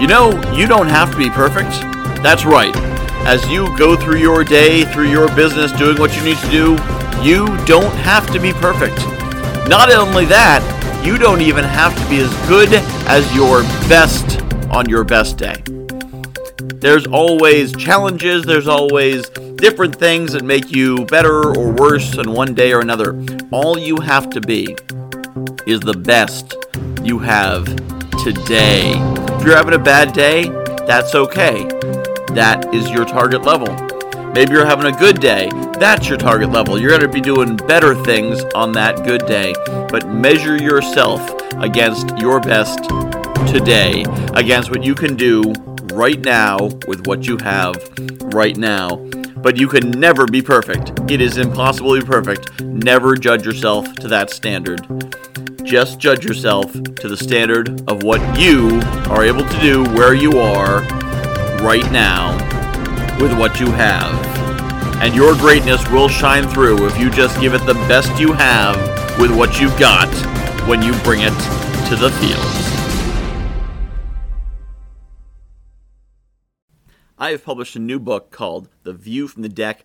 You know, you don't have to be perfect. That's right. As you go through your day, through your business, doing what you need to do, you don't have to be perfect. Not only that, you don't even have to be as good as your best on your best day. There's always challenges, there's always different things that make you better or worse on one day or another. All you have to be is the best you have today. You're having a bad day, that's okay. That is your target level. Maybe you're having a good day. That's your target level. You're going to be doing better things on that good day. But measure yourself against your best today, against what you can do right now with what you have right now. But you can never be perfect. It is impossible to be perfect. Never judge yourself to that standard. Just judge yourself to the standard of what you are able to do where you are right now with what you have. And your greatness will shine through if you just give it the best you have with what you've got when you bring it to the field. I have published a new book called The View from the Deck